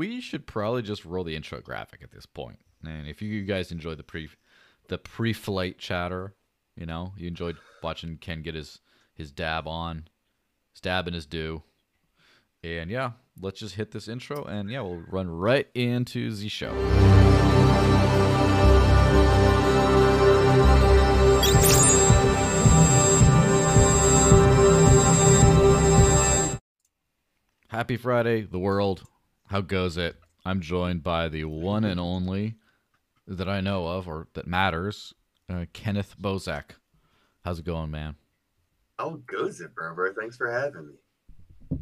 we should probably just roll the intro graphic at this point. And if you guys enjoy the pre the pre-flight chatter, you know, you enjoyed watching Ken get his his dab on, his dab his do. And yeah, let's just hit this intro and yeah, we'll run right into the show. Happy Friday, the world. How goes it? I'm joined by the one and only that I know of, or that matters, uh, Kenneth Bozak. How's it going, man? How goes it, bro? bro? Thanks for having me.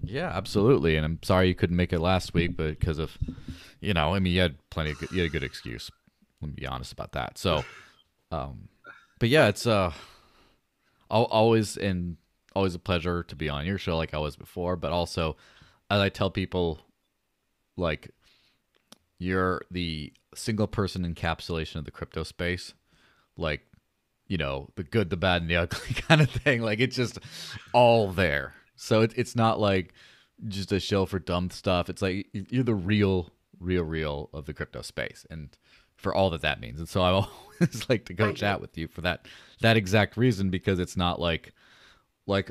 Yeah, absolutely. And I'm sorry you couldn't make it last week, but because of, you know, I mean, you had plenty of good, you had a good excuse. Let me be honest about that. So, um, but yeah, it's uh, always and always a pleasure to be on your show, like I was before. But also, as I tell people, like you're the single person encapsulation of the crypto space, like you know the good, the bad, and the ugly kind of thing. Like it's just all there. So it, it's not like just a show for dumb stuff. It's like you're the real, real, real of the crypto space, and for all that that means. And so I always like to go chat with you for that that exact reason because it's not like like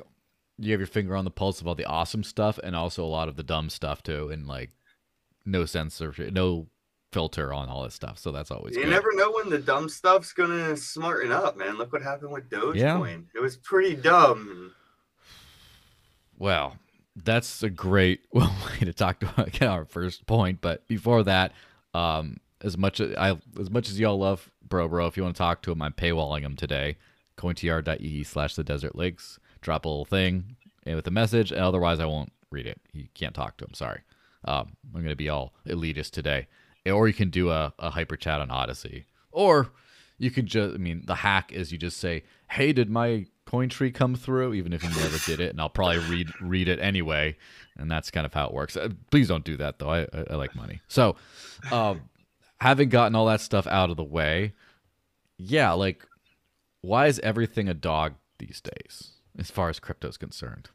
you have your finger on the pulse of all the awesome stuff and also a lot of the dumb stuff too, and like no censor, no filter on all this stuff. So that's always you good. never know when the dumb stuff's gonna smarten up, man. Look what happened with Dogecoin. Yeah. It was pretty dumb. Well, that's a great way to talk to get our first point. But before that, um, as much as I as much as y'all love bro bro, if you want to talk to him, I'm paywalling him today. cointr.ee slash the desert lakes. Drop a little thing with a message, and otherwise I won't read it. You can't talk to him. Sorry. Um, I'm gonna be all elitist today. Or you can do a, a hyper chat on Odysee. Or you could just I mean the hack is you just say, Hey, did my coin tree come through, even if you never did it, and I'll probably read read it anyway, and that's kind of how it works. Uh, please don't do that though. I I, I like money. So, um, having gotten all that stuff out of the way, yeah, like, why is everything a dog these days, as far as crypto is concerned?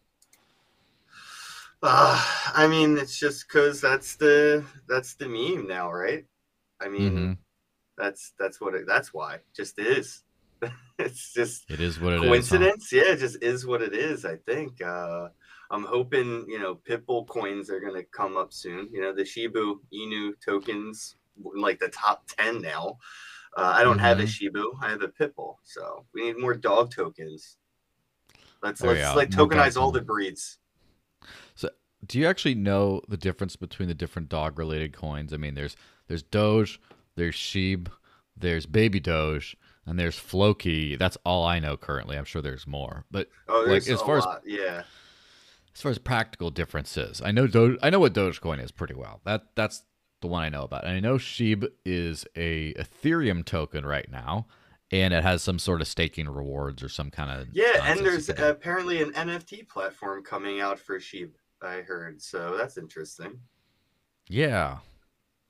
Uh, I mean, it's just because that's the that's the meme now, right? I mean, mm-hmm. that's that's what it, that's why. It just is. it's just it is what it coincidence. Is, huh? Yeah, it just is what it is. I think. Uh, I'm hoping you know Pitbull coins are gonna come up soon. You know the Shiba Inu tokens, like the top ten now. Uh, I don't mm-hmm. have a mm-hmm. I have a Pitbull. So we need more dog tokens. Let's oh, let's like tokenize all the breeds. So do you actually know the difference between the different dog related coins? I mean, there's there's Doge, there's Sheeb, there's Baby Doge, and there's Floki. That's all I know currently. I'm sure there's more, but oh, like as far lot. as yeah, as far as practical differences, I know Doge. I know what Dogecoin is pretty well. That that's the one I know about. And I know Sheeb is a Ethereum token right now, and it has some sort of staking rewards or some kind of yeah. And there's apparently an NFT platform coming out for Sheeb. I heard, so that's interesting. Yeah,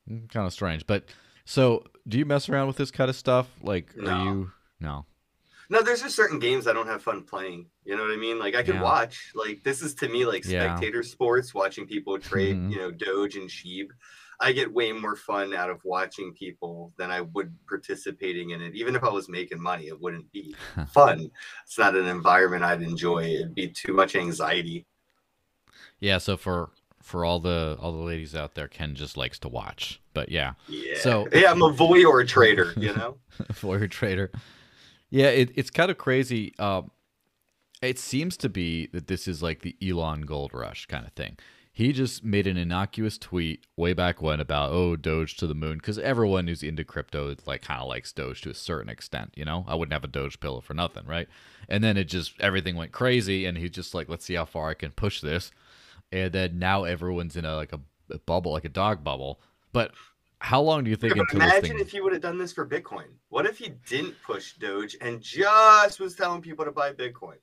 mm, kind of strange, but so, do you mess around with this kind of stuff? Like, no. are you no? No, there's just certain games I don't have fun playing. You know what I mean? Like, I can yeah. watch. Like, this is to me like spectator yeah. sports, watching people trade. Mm-hmm. You know, Doge and Sheeb. I get way more fun out of watching people than I would participating in it. Even if I was making money, it wouldn't be fun. It's not an environment I'd enjoy. It'd be too much anxiety. Yeah. So for for all the all the ladies out there, Ken just likes to watch. But yeah. Yeah. So yeah, I'm a voyeur trader. You know. voyeur trader. Yeah, it, it's kind of crazy. Um, it seems to be that this is like the Elon Gold Rush kind of thing. He just made an innocuous tweet way back when about oh Doge to the moon because everyone who's into crypto like kind of likes Doge to a certain extent. You know, I wouldn't have a Doge pillow for nothing, right? And then it just everything went crazy, and he's just like, let's see how far I can push this and then now everyone's in a like a, a bubble, like a dog bubble. But how long do you think? Yeah, imagine if he would have done this for Bitcoin. What if he didn't push Doge and just was telling people to buy Bitcoin?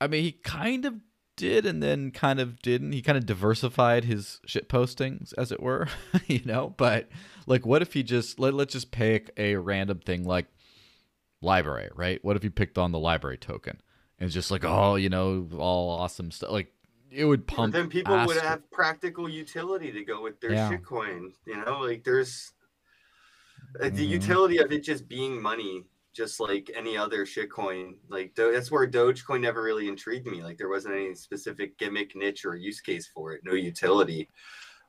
I mean, he kind of did, and then kind of didn't. He kind of diversified his shit postings, as it were, you know. But like, what if he just let let's just pick a random thing like LBRY, right? What if he picked on the LBRY token? And it's just like, oh, you know, all awesome stuff. Like it would pump. then people would have practical utility to go with their yeah. shitcoin. You know, like there's mm-hmm. the utility of it just being money, just like any other shitcoin. Like that's where Dogecoin never really intrigued me. Like there wasn't any specific gimmick, niche, or use case for it. No utility.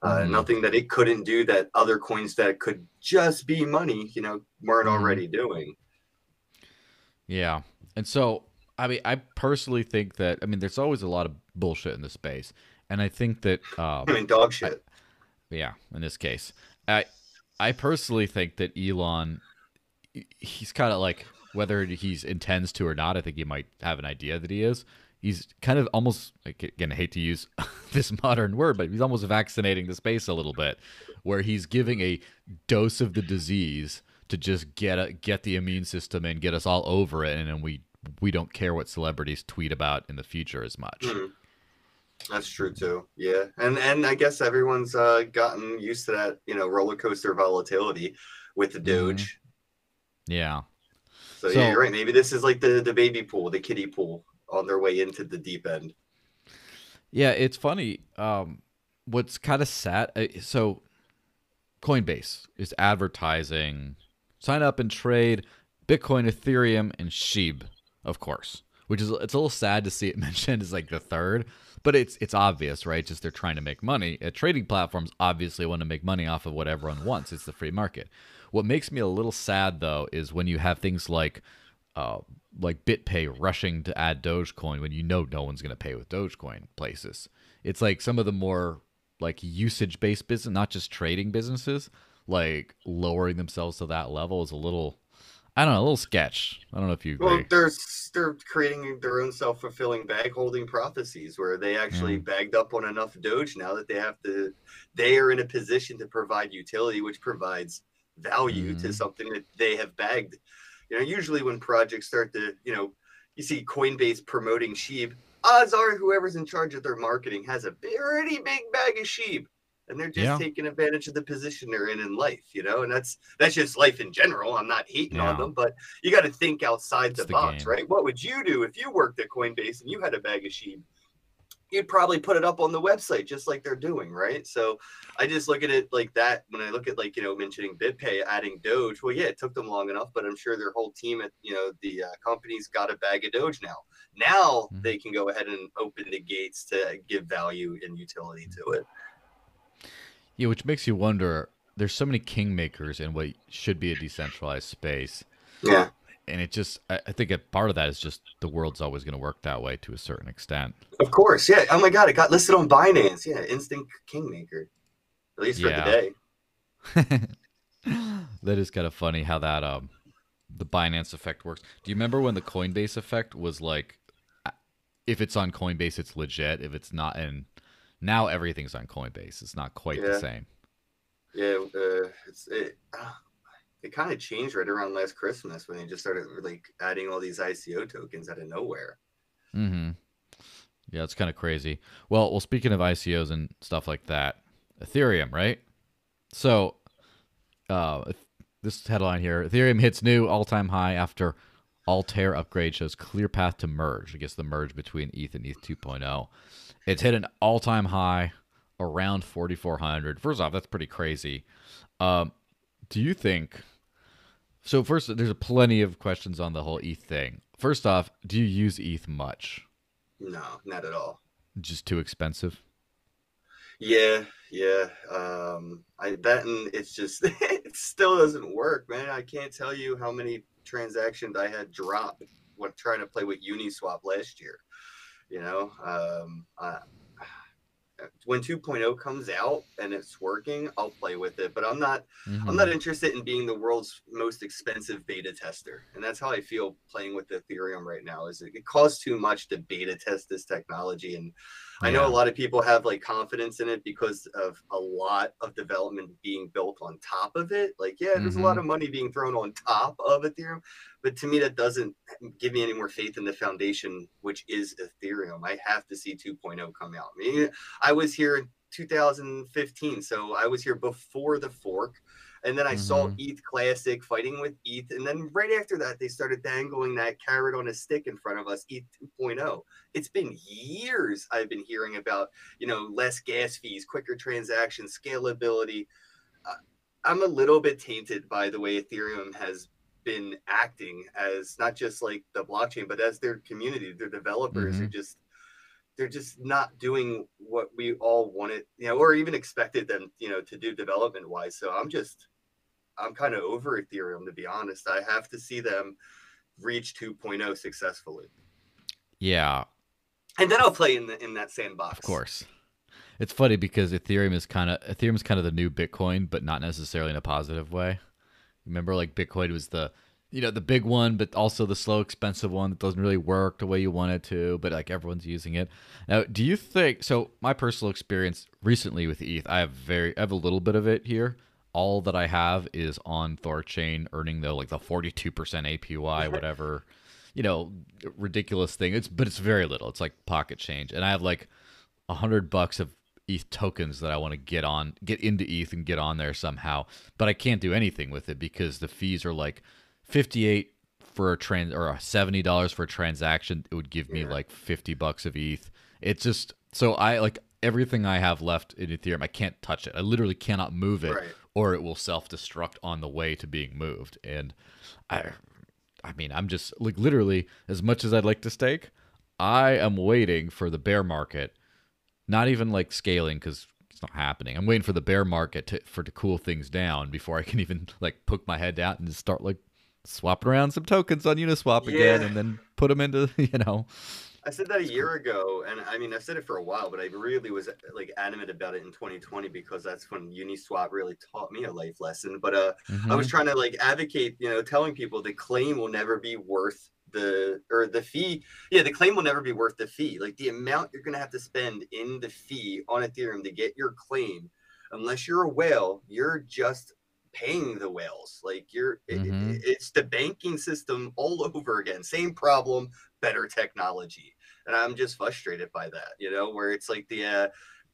Uh, mm-hmm. Nothing that it couldn't do that other coins that could just be money, you know, weren't mm-hmm. already doing. Yeah, and so I mean, I personally think that I mean, there's always a lot of bullshit in the space, and I think that um, I mean, dog shit. I, yeah, in this case, I I personally think that Elon, he's kind of like whether he's intends to or not. I think he might have an idea that he is. He's kind of almost again, I hate to use this modern word, but he's almost vaccinating the space a little bit, where he's giving a dose of the disease to just get a, get the immune system and get us all over it, and then we we don't care what celebrities tweet about in the future as much. Mm. That's true too. Yeah, and and I guess everyone's uh, gotten used to that, you know, roller coaster volatility with the mm-hmm. Doge. Yeah. So, so, yeah, you're right. Maybe this is like the the baby pool, the kiddie pool, on their way into the deep end. Yeah, it's funny. Um, what's kind of sad. Uh, so, Coinbase is advertising sign up and trade Bitcoin, Ethereum, and Sheeb of course. Which is it's a little sad to see it mentioned as like the third, but it's it's obvious, right? Just they're trying to make money. Uh, trading platforms obviously want to make money off of what everyone wants. It's the free market. What makes me a little sad though is when you have things like uh, like BitPay rushing to add Dogecoin when you know no one's going to pay with Dogecoin places. It's like some of the more like usage based business, not just trading businesses, like lowering themselves to that level is a little I don't know, a little sketch. I don't know if you agree. Well, they're they're creating their own self fulfilling bag holding prophecies where they actually mm. bagged up on enough Doge now that they have to. They are in a position to provide utility, which provides value mm. to something that they have bagged. You know, usually when projects start to, you know, you see Coinbase promoting Sheeb. Odds are whoever's in charge of their marketing has a pretty big bag of Sheeb and they're just yeah. taking advantage of the position they're in in life, you know. And that's that's just life in general. I'm not hating yeah. on them, but you got to think outside the, the, box, game. right? What would you do if you worked at Coinbase and you had a bag of sheep? You'd probably put it up on the website just like they're doing, right? So I just look at it like that. When I look at like you know mentioning BitPay adding Doge, well, yeah, it took them long enough, but I'm sure their whole team at you know the uh, company's got a bag of Doge now. Now mm-hmm. they can go ahead and open the gates to give value and utility to it. Yeah, which makes you wonder. There's so many kingmakers in what should be a decentralized space. Yeah. And it just, I, I think a part of that is just the world's always going to work that way to a certain extent. Of course, yeah. Oh my God, it got listed on Binance. Yeah, instant kingmaker, at least for yeah. the day. that is kind of funny how that um the Binance effect works. Do you remember when the Coinbase effect was like, if it's on Coinbase, it's legit. If it's not, and now everything's on Coinbase. It's not quite yeah. the same. Yeah, uh, it's it. Uh, it kind of changed right around last Christmas when they just started like adding all these ICO tokens out of nowhere. Mm-hmm. Yeah, it's kind of crazy. Well, well, speaking of ICOs and stuff like that, Ethereum, right? So, uh, this headline here: Ethereum hits new all-time high after Altair upgrade shows clear path to merge. I guess the merge between ETH and ETH 2.0. It's hit an all time high around 4,400. First off, that's pretty crazy. Um, do you think? So first, there's plenty of questions on the whole ETH thing. First off, do you use ETH much? No, not at all. Just too expensive. Yeah, yeah. Um, I that and it's just it still doesn't work, man. I can't tell you how many transactions I had drop when trying to play with Uniswap last year. You know, um, uh, when 2.0 comes out and it's working, I'll play with it. But I'm not mm-hmm. I'm not interested in being the world's most expensive beta tester. And that's how I feel playing with Ethereum right now. Is it, it costs too much to beta test this technology and I know a lot of people have like confidence in it because of a lot of development being built on top of it. Like, yeah, there's mm-hmm. a lot mm-hmm. of money being thrown on top of Ethereum, but to me, that doesn't give me any more faith in the foundation, which is Ethereum. I have to see 2.0 come out. I mean, I was here in 2015. So I was here before the fork. And then I mm-hmm. saw ETH Classic fighting with ETH. And then right after that, they started dangling that carrot on a stick in front of us, ETH 2.0. It's been years I've been hearing about, you know, less gas fees, quicker transactions, scalability. Uh, I'm a little bit tainted by the way Ethereum has been acting as not just like the blockchain, but as their community, their developers mm-hmm. are just they're just not doing what we all wanted, you know, or even expected them, you know, to do development wise. So I'm just, I'm kind of over Ethereum to be honest. I have to see them reach 2.0 successfully. Yeah. And then I'll play in the in that sandbox. Of course. It's funny because Ethereum is kind of Ethereum is kind of the new Bitcoin, but not necessarily in a positive way. Remember, like Bitcoin was the you know the big one but also the slow expensive one that doesn't really work the way you want it to but like everyone's using it. Now do you think so my personal experience recently with eth i have very i have a little bit of it here. All that i have is on thorchain earning the like the 42% apy whatever you know ridiculous thing. It's but it's very little. It's like pocket change. And i have like a hundred bucks of ETH tokens that I want to get on, get into ETH and get on there somehow. But I can't do anything with it because the fees are like 58 for a trans or $70 for a transaction it would give me yeah. like 50 bucks of eth it's just so i like everything i have left in ethereum i can't touch it i literally cannot move it right. or it will self-destruct on the way to being moved and i i mean i'm just like literally as much as i'd like to stake i am waiting for the bear market not even like scaling because it's not happening. I'm waiting for the bear market to, for to cool things down before I can even like poke my head out and just start like swapping around some tokens on Uniswap yeah. again, and then put them into you know. I said that a year ago, and I mean I've said it for a while, but I really was like adamant about it in 2020 because that's when Uniswap really taught me a life lesson. But uh, mm-hmm. I was mm-hmm. trying to like advocate, you know, telling people the claim will never be worth the or the fee. Yeah, the claim will never be worth the fee. Like the amount you're gonna have to spend in the fee on Ethereum to get your claim, unless you're a whale, you're just paying the whales. Like you're, mm-hmm. it, it's the banking system all over again. Same problem, better technology. And I'm just frustrated by that, you know, where it's like the, uh,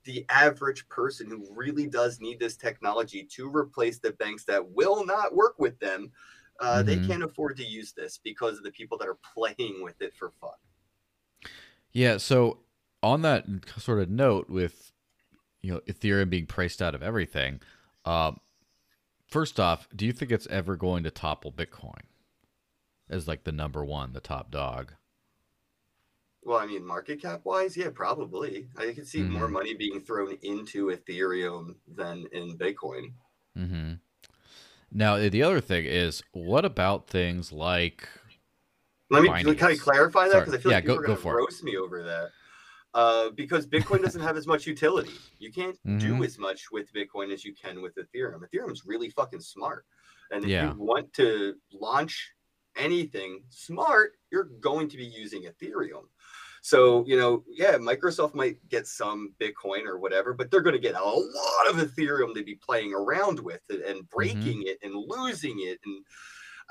the average person who really does need this technology to replace the banks that will not work with them, uh, mm-hmm. they can't afford to use this because of the people that are playing with it for fun. Yeah. So on that sort of note, with you know Ethereum being priced out of everything, um, First off, do you think it's ever going to topple Bitcoin as like the number one, the top dog? Well, I mean, market cap wise, yeah, probably. I can see mm-hmm. more money being thrown into Ethereum than in Bitcoin. Mm-hmm. Now, the other thing is, what about things like? Let me, kind of clarify that because I feel yeah, like people go, are going to roast me over that uh, because Bitcoin doesn't have as much utility. You can't mm-hmm. do as much with Bitcoin as you can with Ethereum. Ethereum's really fucking smart. And if yeah. you want to launch anything smart, you're going to be using Ethereum. So, you know, yeah, Microsoft might get some Bitcoin or whatever, but they're going to get a lot of Ethereum to be playing around with and mm-hmm. breaking mm-hmm. it and losing it. And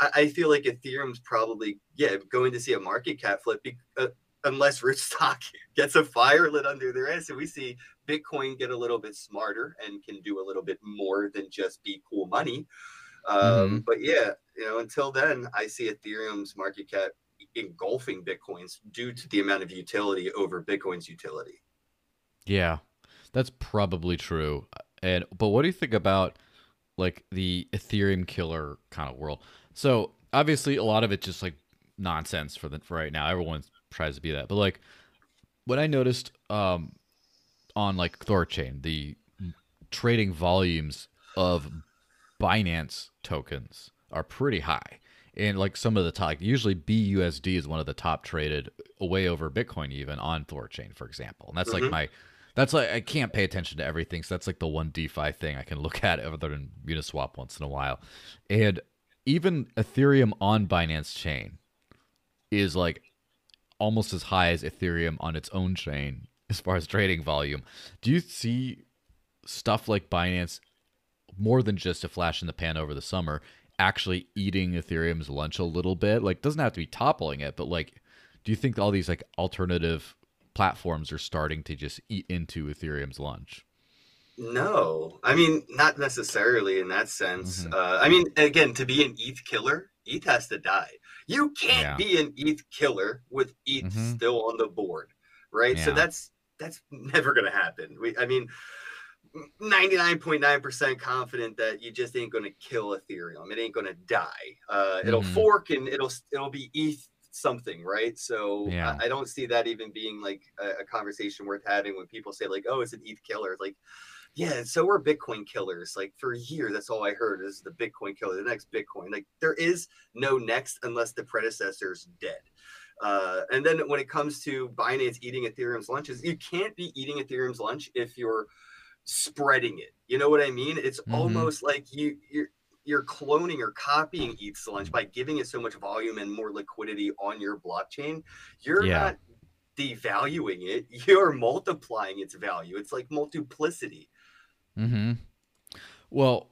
I, I, feel like Ethereum's probably, yeah, going to see a market cap flip. Uh, unless Rootstock gets a fire lit under their ass and we see Bitcoin get a little bit smarter and can do a little bit more than just be cool money. Um, mm-hmm. But yeah, you know, until then, I see Ethereum's market cap engulfing Bitcoins due to the amount of utility over Bitcoin's utility. Yeah, that's probably true. And but what do you think about like the Ethereum killer kind of world? So obviously, a lot of it just like nonsense for the for right now. Everyone's tries to be that. But like what I noticed um, on like Thorchain, the trading volumes of Binance tokens are pretty high. And like some of the top, usually BUSD is one of the top traded, way over Bitcoin even on Thorchain, for example. And that's mm-hmm. like my, that's like I can't pay attention to everything, so that's like the one DeFi thing I can look at other than Uniswap once in a while. And even Ethereum on Binance Chain is like almost as high as Ethereum on its own chain as far as trading volume. Do you see stuff like Binance more than just a flash in the pan over the summer actually eating Ethereum's lunch a little bit? Like doesn't have to be toppling it, but like do you think all these like alternative platforms are starting to just eat into Ethereum's lunch? No, I mean not necessarily in that sense. Mm-hmm. Uh, I mean, again, to be an ETH killer, ETH has to die. You can't yeah. be an ETH killer with ETH mm-hmm. still on the board, right? Yeah. So that's that's never going to happen. We, I mean, 99.9% confident that you just ain't going to kill Ethereum. It ain't going to die. Uh, it'll mm-hmm. fork and it'll it'll be ETH something, right? So yeah. I, I, don't see that even being like a, a, conversation worth having when people say like, "Oh, it's an ETH killer." Like, yeah, so we're Bitcoin killers. Like for a year, that's all I heard is the Bitcoin killer, the next Bitcoin. Like there is no next unless the predecessor's dead. Uh, and then when it comes to Binance eating Ethereum's lunches, you can't be eating Ethereum's lunch if you're spreading it. You know what I mean? It's mm-hmm. almost like you you're you're cloning or copying ETH's lunch by giving it so much volume and more liquidity on your blockchain. You're yeah. not devaluing it; you're multiplying its value. It's like multiplicity. Hmm. Well.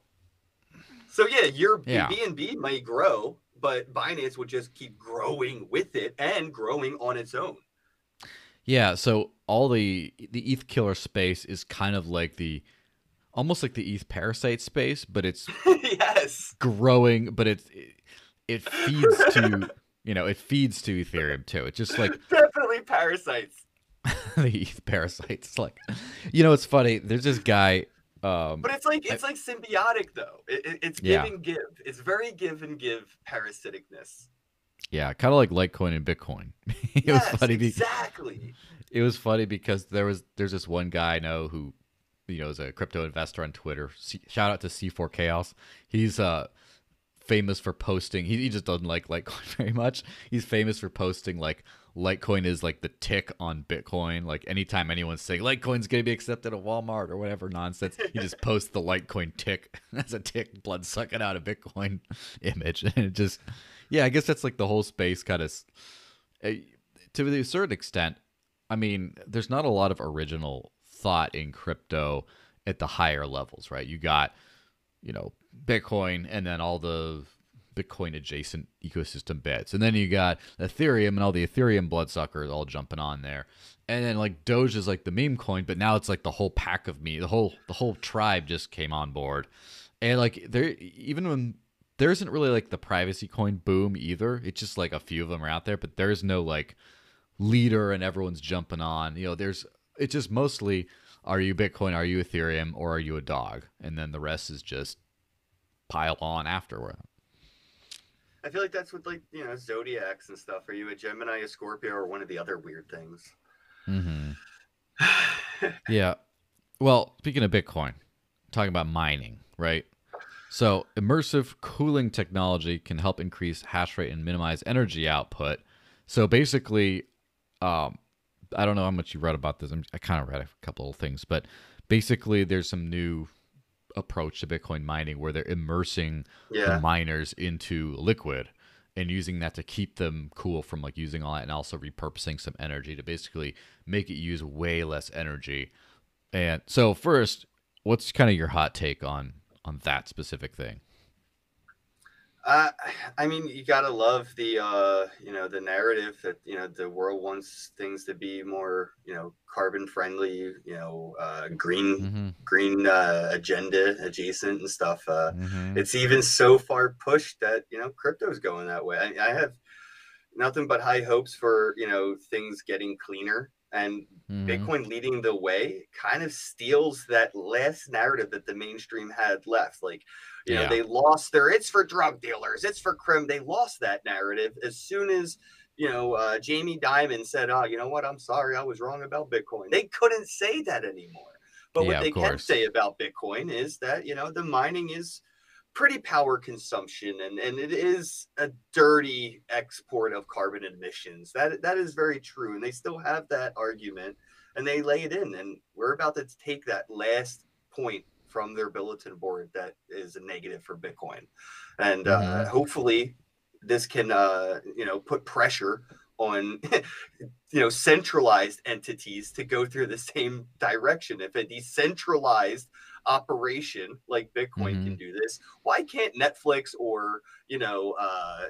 So yeah, your yeah. BNB might grow, but Binance would just keep growing with it and growing on its own. Yeah, so all the the ETH killer space is kind of like the almost like the ETH parasite space, but it's yes growing, but it's it, it feeds to you know it feeds to Ethereum too. It's just like definitely parasites. the ETH parasites, like you know, it's funny. There's this guy um, but it's like it's I, like symbiotic though. It, it, it's give yeah. and give. It's very give and give parasiticness. Yeah, kind of like Litecoin and Bitcoin. it yes, was funny. Exactly. it was funny because there was there's this one guy I know who, you know, is a crypto investor on Twitter. C- shout out to C4 Chaos. He's uh famous for posting. He, he just doesn't like Litecoin very much. He's famous for posting like Litecoin is like the tick on Bitcoin. Like anytime anyone's saying Litecoin's gonna be accepted at Walmart or whatever nonsense, you just post the Litecoin tick as a tick blood sucking out of Bitcoin image, and it just yeah, I guess that's like the whole space kind of uh, to a certain extent. I mean, there's not a lot of original thought in crypto at the higher levels, right? You got you know Bitcoin and then all the Bitcoin adjacent ecosystem bits. And then you got Ethereum and all the Ethereum bloodsuckers all jumping on there. And then like Doge is like the meme coin, but now it's like the whole pack of me, the whole the whole tribe just came on board. And like there even when there isn't really like the privacy coin boom either. It's just like a few of them are out there, but there's no like leader and everyone's jumping on. You know, there's it's just mostly are you Bitcoin, are you Ethereum, or are you a dog? And then the rest is just pile on afterward. I feel like that's with like you know zodiacs and stuff. Are you a Gemini, a Scorpio, or one of the other weird things? Mm-hmm. yeah. Well, speaking of Bitcoin, talking about mining, right? So, immersive cooling technology can help increase hash rate and minimize energy output. So, basically, um, I don't know how much you read about this. i kind of read a couple of things, but basically, there's some new approach to Bitcoin mining where they're immersing yeah. the miners into liquid and using that to keep them cool from like using all that and also repurposing some energy to basically make it use way less energy. And so first, what's kind of your hot take on on that specific thing? Uh, I mean, you gotta love the uh, you know the narrative that you know the world wants things to be more you know carbon friendly, you know, uh, green mm-hmm. green uh, agenda adjacent and stuff. Uh, mm-hmm. It's even so far pushed that you know crypto's going that way. I, I have nothing but high hopes for you know things getting cleaner and mm-hmm. Bitcoin leading the way kind of steals that last narrative that the mainstream had left. Like, you yeah. know, they lost their it's for drug dealers, it's for crim. They lost that narrative as soon as you know uh, Jamie Dimon said, "Oh, you know what? I'm sorry, I was wrong about Bitcoin." They couldn't say that anymore. But yeah, what they can say about Bitcoin is that you know the mining is pretty power consumption and, and it is a dirty export of carbon emissions. That that is very true. And they still have that argument and they lay it in. And we're about to take that last point from their bulletin board that is a negative for Bitcoin. And uh, mm-hmm. hopefully this can uh, you know put pressure on you know centralized entities to go through the same direction. If a decentralized operation like Bitcoin mm-hmm. can do this. Why can't Netflix or you know uh,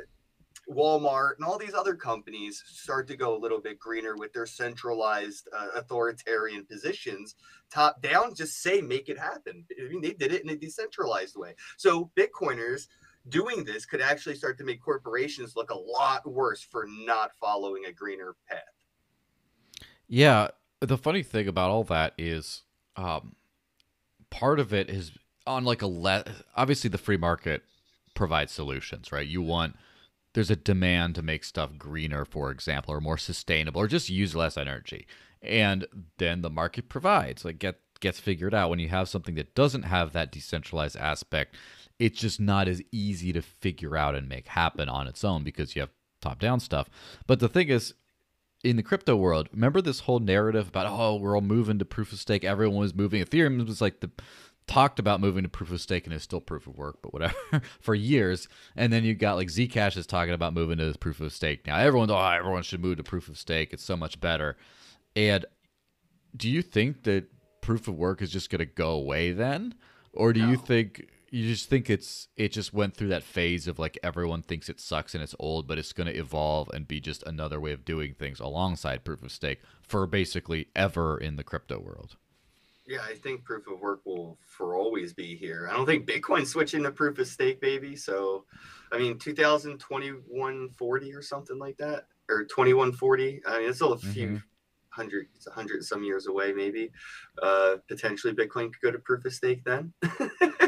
Walmart and all these other companies start to go a little bit greener with their centralized uh, authoritarian positions, top down, just say, make it happen. I mean, they did it in a decentralized way. So, Bitcoiners doing this could actually start to make corporations look a lot worse for not following a greener path. Yeah. The funny thing about all that is um, part of it is on like a le- obviously the free market provides solutions, right? You want there's a demand to make stuff greener, for example, or more sustainable, or just use less energy. And then the market provides, like get gets figured out. When you have something that doesn't have that decentralized aspect, it's just not as easy to figure out and make happen on its own because you have top down stuff. But the thing is, in the crypto world, remember this whole narrative about oh we're all moving to proof of stake. Everyone was moving. Ethereum was like the talked about moving to proof of stake and it's still proof of work, but whatever for years. And then you got like Zcash is talking about moving to proof of stake now. Everyone's oh everyone should move to proof of stake. It's so much better. And do you think that proof of work is just going to go away then, or do no. you think you just think it's it just went through that phase of like everyone thinks it sucks and it's old, but it's going to evolve and be just another way of doing things alongside proof of stake for basically ever in the crypto world. Yeah, I think proof of work will for always be here. I don't think Bitcoin's switching to proof of stake, baby. So, I mean, 202140 or something like that, or 2140. I mean, it's still a few mm-hmm. hundred, it's a hundred some years away, maybe. Uh, potentially, Bitcoin could go to proof of stake then.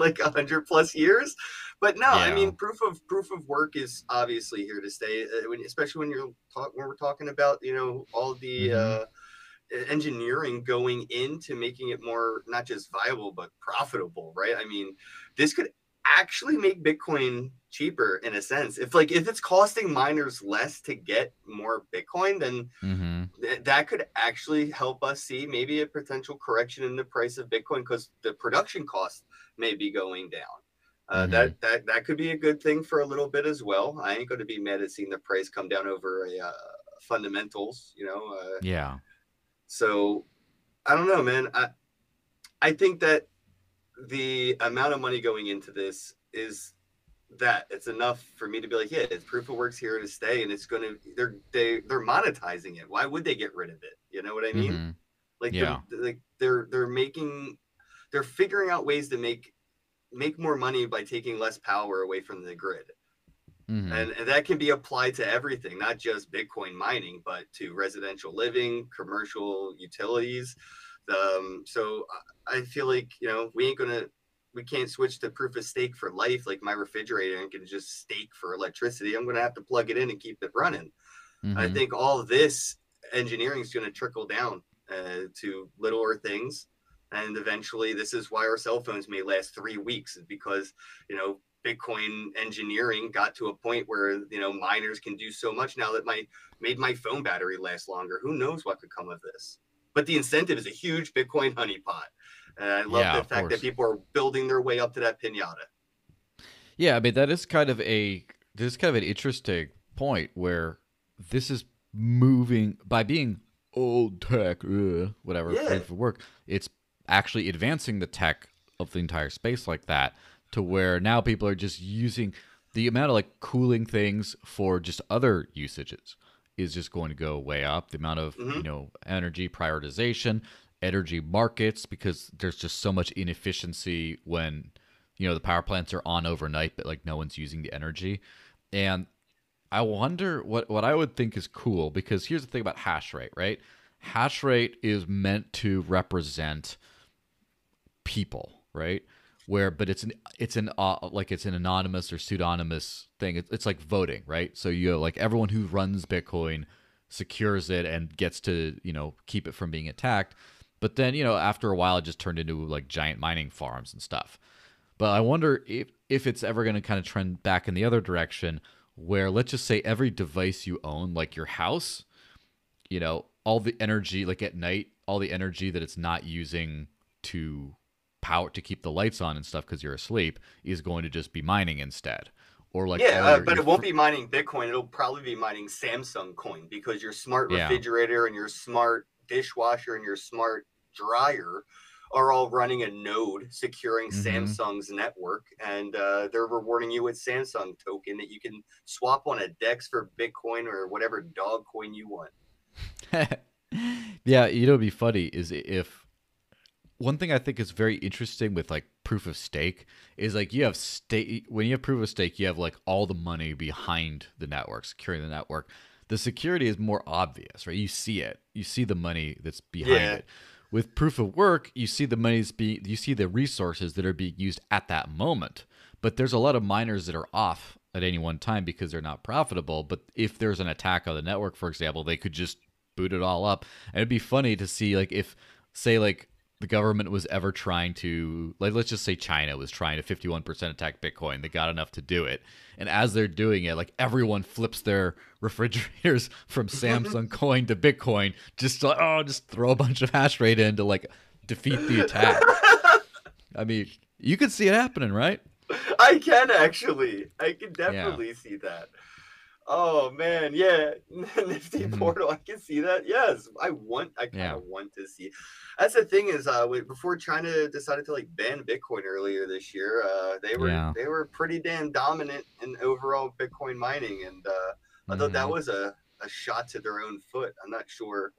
like a hundred plus years. But no, yeah. I mean, proof of proof of work is obviously here to stay. Uh, when, especially when you're talk, when we're talking about you know all the mm-hmm. uh, engineering going into making it more not just viable but profitable, right? I mean, this could actually make Bitcoin cheaper in a sense. If like if it's costing miners less to get more Bitcoin, then mm-hmm. th- that could actually help us see maybe a potential correction in the price of Bitcoin because the production cost may be going down. Uh, mm-hmm. That that that could be a good thing for a little bit as well. I ain't going to be mad at seeing the price come down over a uh, fundamentals, you know. Uh, yeah. So I don't know, man. I I think that the amount of money going into this is that it's enough for me to be like, yeah, it's proof of work's here to stay, and it's gonna they're they they're monetizing it. Why would they get rid of it? You know what I mean? Mm-hmm. Like yeah, they're, like they're they're making they're figuring out ways to make make more money by taking less power away from the grid. Mm-hmm. And, and, that can be applied to everything, not just Bitcoin mining, but to residential living, commercial utilities. Um, so I feel like you know we ain't gonna we can't switch to proof of stake for life like my refrigerator can just stake for electricity. I'm gonna have to plug it in and keep it running. Mm-hmm. I think all this engineering is gonna trickle down uh, to littler things and eventually this is why our cell phones may last three weeks is because you know bitcoin engineering got to a point where you know miners can do so much now that my made my phone battery last longer who knows what could come of this but the incentive is a huge bitcoin honeypot. And i love yeah, the fact that people are building their way up to that pinata. Yeah i mean that is kind of a this is kind of an interesting point where this is moving by being old tech uh, whatever yeah. for work it's actually advancing the tech of the entire space like that to where now people are just using the amount of like cooling things for just other usages is just going to go way up the amount of mm-hmm. you know energy prioritization energy markets because there's just so much inefficiency when you know the power plants are on overnight but like no one's using the energy and i wonder what what i would think is cool because here's the thing about hash rate right hash rate is meant to represent people, right? Where, but it's an it's an uh, like it's an anonymous or pseudonymous thing. It's, it's like voting, right? So you like everyone who runs Bitcoin secures it and gets to you know keep it from being attacked. But then you know after a while, it just turned into like giant mining farms and stuff. But I wonder if if it's ever going to kind of trend back in the other direction, where let's just say every device you own, like your house, you know, all the energy, like at night, all the energy that it's not using to power to keep the lights on and stuff because you're asleep is going to just be mining instead or like yeah uh, but it won't be mining bitcoin it'll probably be mining samsung coin because your smart refrigerator yeah. and your smart dishwasher and your smart dryer are all running a node securing mm-hmm. Samsung's network, and uh, they're rewarding you with Samsung token that you can swap on a DEX for Bitcoin or whatever dog coin you want. yeah, you know, it'd be funny is if one thing I think is very interesting with like proof of stake is like you have stake when you have proof of stake, you have like all the money behind the network, securing the network. The security is more obvious, right? You see it, you see the money that's behind yeah. it. With proof of work, you see the money's be you see the resources that are being used at that moment. But there's a lot of miners that are off at any one time because they're not profitable. But if there's an attack on the network, for example, they could just boot it all up. And it'd be funny to see like if say like the government was ever trying to like let's just say China was trying to 51% attack Bitcoin. They got enough to do it. And as they're doing it, like everyone flips their refrigerators from Samsung coin to Bitcoin just to, like oh just throw a bunch of hash rate in to like defeat the attack. I mean, you could see it happening, right? I can actually. I can definitely yeah. see that. Oh man, yeah, Nifty mm-hmm. Portal. I can see that. Yes, I want. I kind of yeah. want to see. That's the thing is, uh, before China decided to like ban Bitcoin earlier this year, uh, they were yeah. they were pretty damn dominant in overall Bitcoin mining, and uh, I mm-hmm. thought that mm-hmm. was a a shot to their own foot. I'm not sure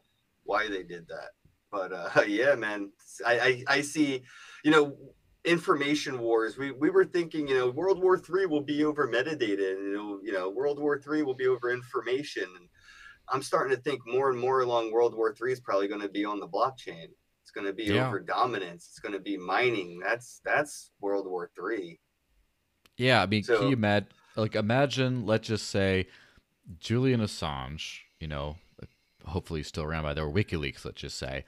why they did that, but uh, yeah, man, I, I I see. You know, information wars. We we were thinking, you know, World War Three will be over metadata, and you know, you know, World War Three will be over information. And I'm starting to think more and more along World War Three is probably going to be on the blockchain. It's going to be yeah. over dominance. It's going to be mining. That's that's World War Three. Yeah, I mean, so, can you imagine? Like, imagine, let's just say, Julian Assange. You know, hopefully he's still around by there. WikiLeaks, let's just say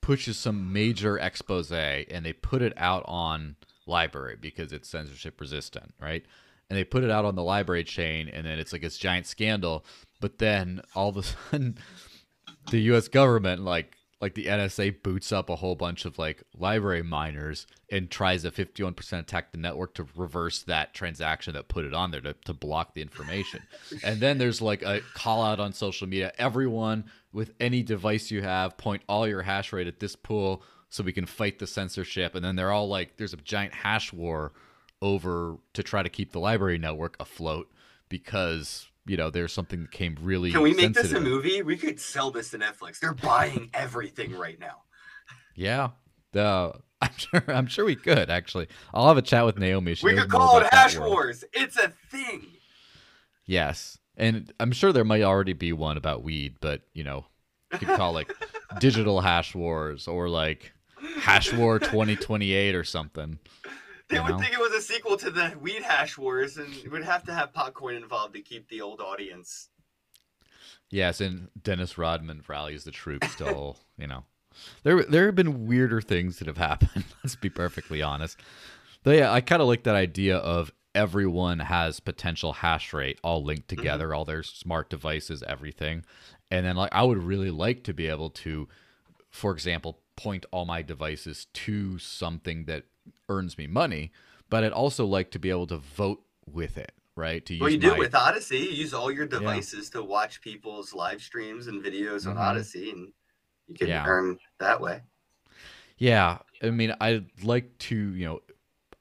pushes some major expose and they put it out on LBRY because it's censorship resistant, right? And they put it out on the LBRY chain, and then it's like this giant scandal. But then all of a sudden, the U.S. government like like the NSA boots up a whole bunch of like LBRY miners and tries to 51% attack the network to reverse that transaction that put it on there to, to block the information. and then there's like a call out on social media. Everyone with any device you have, point all your hash rate at this pool so we can fight the censorship. And then they're all like, there's a giant hash war over to try to keep the LBRY network afloat because you know, there's something that came really. Can we make sensitive. this a movie? We could sell this to Netflix. They're buying everything right now. Yeah, the I'm sure I'm sure we could actually. I'll have a chat with Naomi. She we could call it Hash Wars. It's a thing. Yes, and I'm sure there might already be one about weed, but you know, you could call like Digital Hash Wars or like Hash War 2028 or something. They would know? think it was a sequel to the Weed Hash Wars, and would have to have Potcoin involved to keep the old audience. Yes, and Dennis Rodman rallies the troops. Still, you know, there there have been weirder things that have happened. Let's be perfectly honest. But yeah, I kind of like that idea of everyone has potential hash rate all linked mm-hmm. together, mm-hmm. all their smart devices, everything, and then like I would really like to be able to, for example, point all my devices to something that earns me money, but I'd also like to be able to vote with it, right? To use well, you do my... with Odysee. You use all your devices yeah. to watch people's live streams and videos on mm-hmm. Odysee, and you can yeah. earn that way. Yeah, I mean, I'd like to, you know,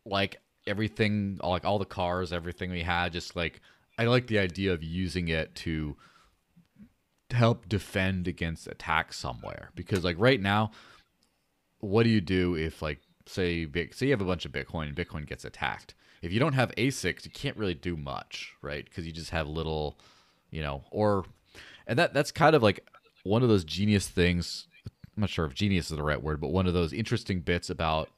like everything, like all the cars, everything we had, just like I like the idea of using it to help defend against attack somewhere because like right now what do you do if like say say you have a bunch of Bitcoin and Bitcoin gets attacked? If you don't have ASICs, you can't really do much, right? Because you just have little, you know, or and that that's kind of like one of those genius things. I'm not sure if genius is the right word, but one of those interesting bits about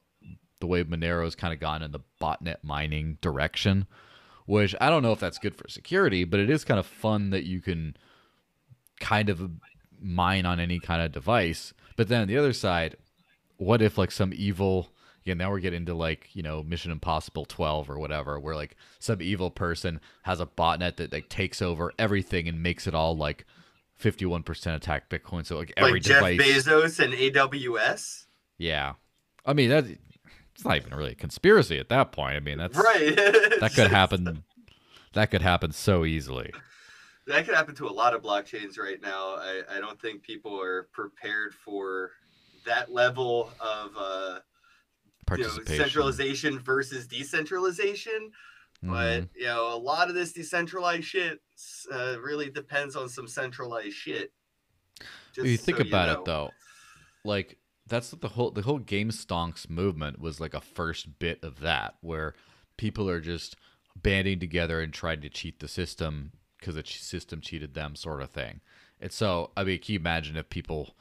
the way Monero's kind of gone in the botnet mining direction, which I don't know if that's good for security, but it is kind of fun that you can kind of mine on any kind of device. But then on the other side, what if like some evil yeah, now we're getting into like, you know, Mission Impossible 12 or whatever, where like some evil person has a botnet that like takes over everything and makes it all like 51% attack Bitcoin. So like every like Jeff Bezos and AWS? Yeah. I mean, that it's not even really a conspiracy at that point. I mean, that's right. that could happen. That could happen so easily. That could happen to a lot of blockchains right now. I, I don't think people are prepared for that level of uh, you know, centralization versus decentralization. Mm-hmm. But you know, a lot of this decentralized shit uh, really depends on some centralized shit. Just you think so about you know. it though, like that's what the whole the whole game stonks movement was like a first bit of that, where people are just banding together and trying to cheat the system because the system cheated them, sort of thing. And so, I mean, can you imagine if people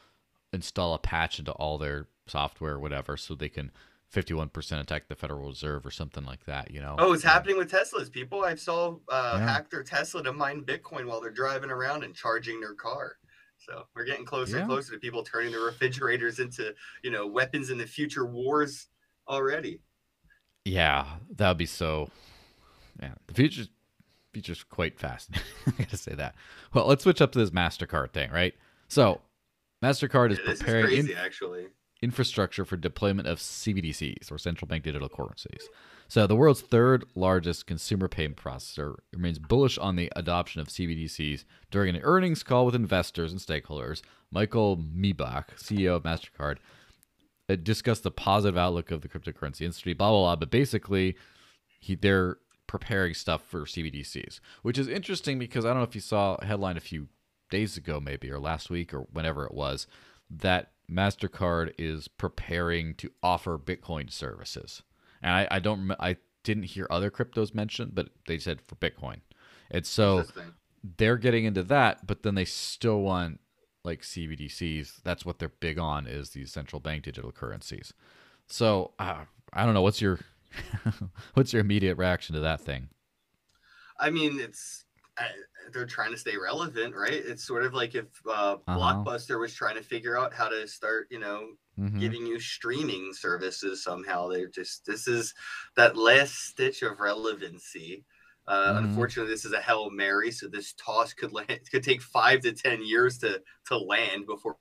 install a patch into all their software or whatever so they can 51% attack the Federal Reserve or something like that, you know? Oh, it's happening with Teslas. People I saw uh, yeah. hack their Tesla to mine Bitcoin while they're driving around and charging their car. So we're getting closer yeah. and closer to people turning their refrigerators into, you know, weapons in the future wars already. Yeah, that would be so. Yeah, the future's future's quite fast. I gotta say that. Well, let's switch up to this Mastercard thing, right? So, Mastercard is yeah, preparing is crazy, in- actually infrastructure for deployment of CBDCs or central bank digital currencies. So, the world's third largest consumer payment processor remains bullish on the adoption of CBDCs during an earnings call with investors and stakeholders. Michael Miebach, CEO of MasterCard, uh, discussed the positive outlook of the cryptocurrency industry, blah, blah, blah. But basically, he, they're preparing stuff for CBDCs, which is interesting because I don't know if you saw a headline a few days ago, maybe, or last week, or whenever it was, that MasterCard is preparing to offer Bitcoin services. And I, I don't, I didn't hear other cryptos mentioned, but they said for Bitcoin. And so they're getting into that, but then they still want like CBDCs. That's what they're big on is these central bank digital currencies. So uh, I don't know. What's your what's your immediate reaction to that thing? I mean, it's they're trying to stay relevant, right? It's sort of like if uh, uh-huh. Blockbuster was trying to figure out how to start, you know, mm-hmm. giving you streaming services somehow. They're just this is that last stitch of relevancy. Uh, mm-hmm. Unfortunately, this is a hail mary, so this toss could land, could take five to ten years to to land before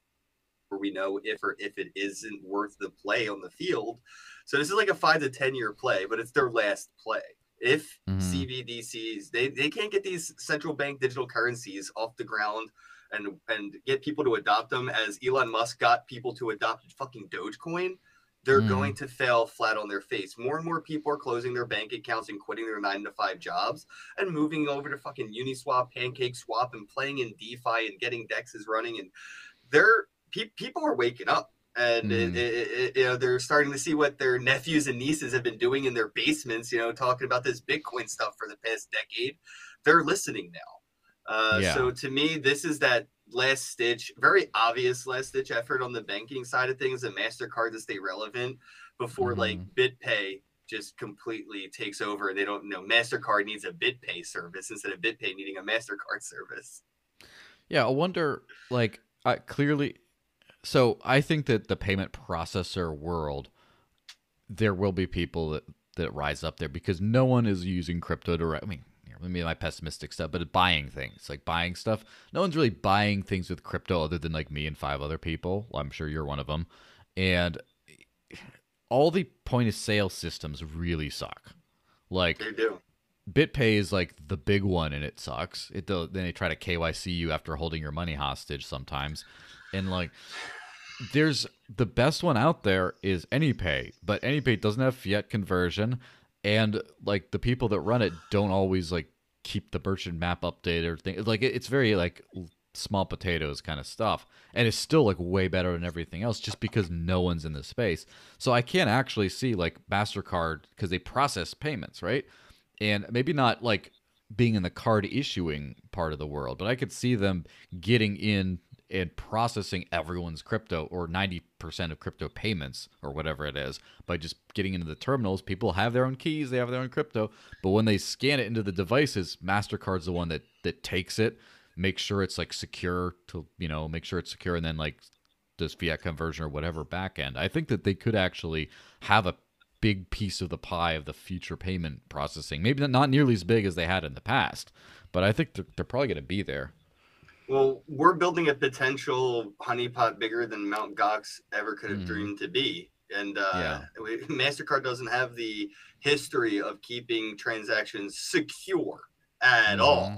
we know if or if it isn't worth the play on the field. So this is like a five to ten year play, but it's their last play if mm-hmm. CBDCs they, they can't get these central bank digital currencies off the ground and and get people to adopt them as Elon Musk got people to adopt fucking Dogecoin, they're mm. going to fail flat on their face. More and more people are closing their bank accounts and quitting their nine to five jobs and moving over to fucking Uniswap, Pancake Swap, and playing in DeFi and getting dexes running. And they're pe- people are waking up and mm. it, it, you know they're starting to see what their nephews and nieces have been doing in their basements you know talking about this bitcoin stuff for the past decade they're listening now uh, yeah. so to me this is that last stitch very obvious last stitch effort on the banking side of things and mastercard to stay relevant before mm. like bitpay just completely takes over and they don't know mastercard needs a bitpay service instead of bitpay needing a mastercard service yeah i wonder like I, clearly so I think that the payment processor world, there will be people that, that rise up there because no one is using crypto to. I mean, maybe my pessimistic stuff, but buying things like buying stuff. No one's really buying things with crypto other than like me and five other people. Well, I'm sure you're one of them. And all the point of sale systems really suck. Like they do. BitPay is like the big one and it sucks. It then they try to KYC you after holding your money hostage sometimes. And like there's the best one out there is AnyPay, but AnyPay doesn't have fiat conversion, and like the people that run it don't always like keep the merchant map updated or thing. Like it's very like small potatoes kind of stuff, and it's still like way better than everything else just because no one's in the space. So I can't actually see like Mastercard because they process payments, right? And maybe not like being in the card issuing part of the world, but I could see them getting in and processing everyone's crypto or 90% of crypto payments or whatever it is by just getting into the terminals. People have their own keys, they have their own crypto, but when they scan it into the devices, MasterCard's the one that that takes it, makes sure it's like secure to, you know, make sure it's secure and then like does fiat conversion or whatever backend. I think that they could actually have a big piece of the pie of the future payment processing. Maybe not nearly as big as they had in the past, but I think they're, they're probably going to be there. Well, we're building a potential honeypot bigger than Mount Gox ever could have mm. dreamed to be. And uh, yeah. we, MasterCard doesn't have the history of keeping transactions secure at mm. all.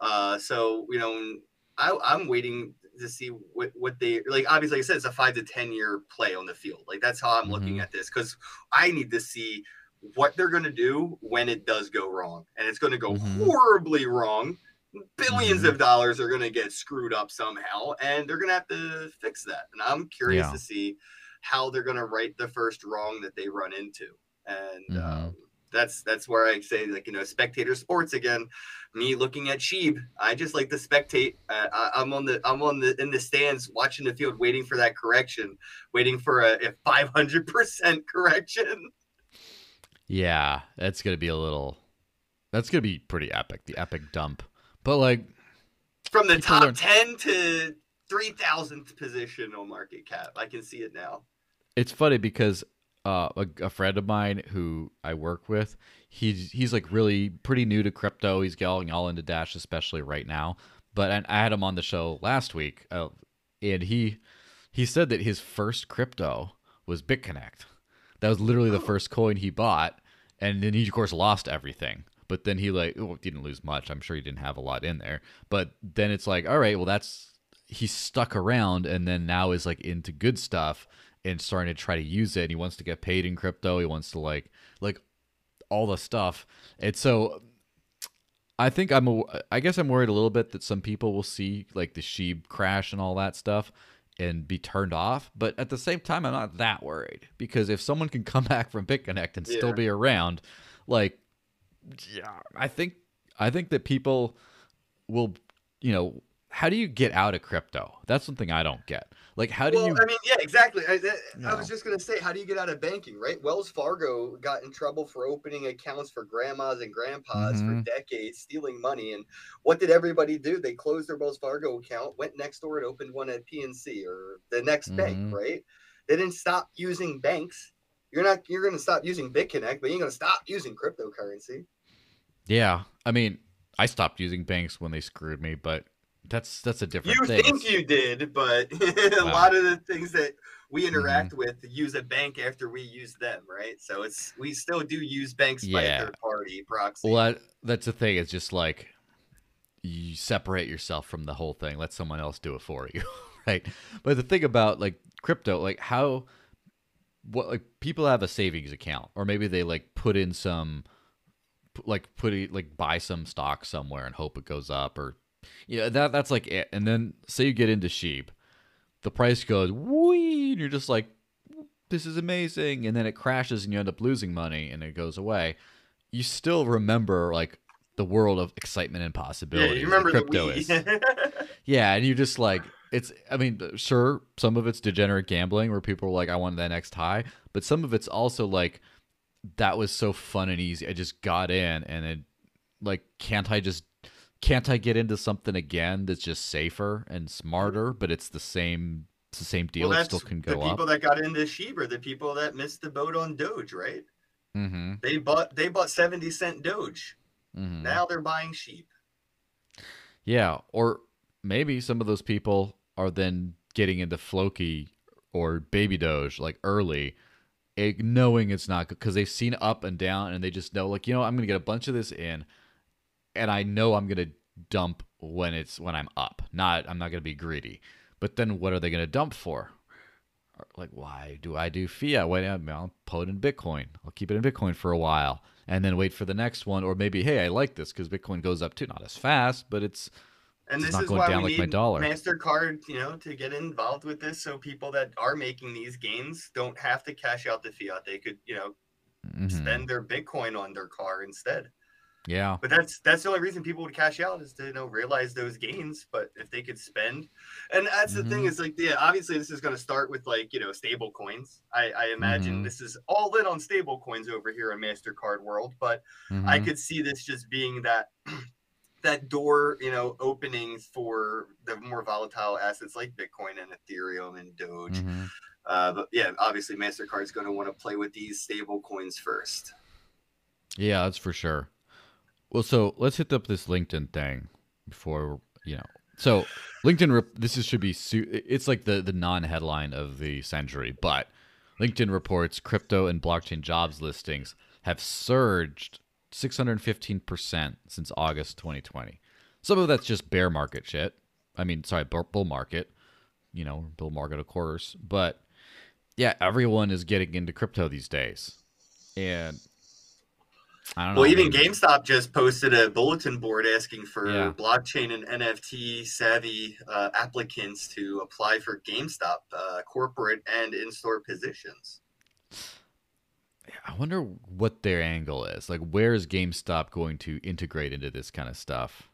Uh, so, you know, I, am waiting. to see what, what they like. Obviously, like I said, it's a five to ten year play on the field. Like that's how I'm mm-hmm. looking at this because I need to see what they're going to do when it does go wrong, and it's going to go mm-hmm. horribly wrong. 1000000000s mm-hmm. of dollars are going to get screwed up somehow, and they're going to have to fix that. And I'm curious yeah. to see how they're going to right the first wrong that they run into. And mm-hmm. um, that's that's where I say like you know spectator sports again. Me looking at Sheeb, I just like to spectate. Uh, I, am on the I'm on the in the stands watching the field, waiting for that correction, waiting for a 500 percent correction. Yeah, that's gonna be a little. That's gonna be pretty epic. The epic dump, but like from the top are... ten to three thousandth position on market cap, I can see it now. It's funny because uh, a, a, friend of mine who I work with, he's he's like really pretty new to crypto. He's going all into Dash, especially right now. But I had him on the show last week, uh, and he he said that his first crypto was BitConnect. That was literally the first coin he bought, and then he of course lost everything. But then he like well, didn't lose much. I'm sure he didn't have a lot in there. But then it's like, all right, well that's he stuck around, and then now is like into good stuff and starting to try to use it. And he wants to get paid in crypto. He wants to like like all the stuff. And so I think I'm a, I guess I'm worried a little bit that some people will see like the Sheeb crash and all that stuff and be turned off. But at the same time, I'm not that worried because if someone can come back from BitConnect and yeah. still be around, like, yeah, I think I think that people will, you know, how do you get out of crypto? That's something I don't get. Like, how do well, you? I mean, yeah, exactly. I, I was just gonna say, how do you get out of banking, right? Wells Fargo got in trouble for opening accounts for grandmas and grandpas mm-hmm. for decades, stealing money. And what did everybody do? They closed their Wells Fargo account, went next door and opened one at PNC or the next mm-hmm. bank, right? They didn't stop using banks. You're not. You're gonna stop using BitConnect, but you're gonna stop using cryptocurrency. Yeah, I mean, I stopped using banks when they screwed me, but that's that's a different you thing. think you did but a wow. lot of the things that we mm-hmm. interact mm-hmm. with use a bank after we use them right so it's we still do use banks yeah. by a third party proxy well that, that's the thing it's just like you separate yourself from the whole thing let someone else do it for you right but the thing about like crypto like how what like people have a savings account or maybe they like put in some like put it like buy some stock somewhere and hope it goes up or yeah, that that's like it. And then say you get into Sheeb the price goes wee, and you're just like, this is amazing, and then it crashes and you end up losing money and it goes away. You still remember like the world of excitement and possibility. Yeah, you remember crypto is. yeah, and you just like it's. I mean, sure, some of it's degenerate gambling where people are like, I want that next high, but some of it's also like that was so fun and easy. I just got in and it like can't I just can't I get into something again that's just safer and smarter, but it's the same it's the same deal. Well, it still can go the people up. that got into Shiba, the people that missed the boat on Doge, right? Mm-hmm. They bought they bought seventy cent Doge. Mm-hmm. Now they're buying Sheeb. Yeah, or maybe some of those people are then getting into Floki or Baby Doge like early, knowing it's not good because they've seen up and down and they just know like you know I'm gonna get a bunch of this in and I know I'm gonna dump when it's when I'm up. Not I'm not gonna be greedy. But then what are they gonna dump for? Like why do I do fiat? Wait, I'll put it in Bitcoin. I'll keep it in Bitcoin for a while and then wait for the next one. Or maybe hey, I like this because Bitcoin goes up too, not as fast, but it's and this is why we like need Mastercard, you know, to get involved with this, so people that are making these gains don't have to cash out the fiat. They could, you know, mm-hmm. spend their Bitcoin on their car instead. Yeah. But that's that's the only reason people would cash out is to you know realize those gains. But if they could spend, and that's mm-hmm. the thing mm-hmm. is like yeah, obviously this is going to start with like you know stable coins. I, I imagine mm-hmm. this is all in on stable coins over here in Mastercard world, but mm-hmm. I could see this just being that. That door, you know, opening for the more volatile assets like Bitcoin and Ethereum and Doge. Mm-hmm. Uh, but yeah, obviously Mastercard is going to want to play with these stable coins first. Yeah, that's for sure. Well, so let's hit up this LinkedIn thing before you know. So LinkedIn, this is, should be it's like the the non headline of the century, but LinkedIn reports crypto and blockchain jobs listings have surged 615% since August 2020. Some of that's just bear market shit, I mean, sorry, bull market. You know, bull market, of course. But yeah, everyone is getting into crypto these days, and I don't know. Well, even GameStop just posted a bulletin board asking for yeah. blockchain and NFT savvy uh, applicants to apply for GameStop uh, corporate and in-store positions. I wonder what their angle is. Like, where is GameStop going to integrate into this kind of stuff?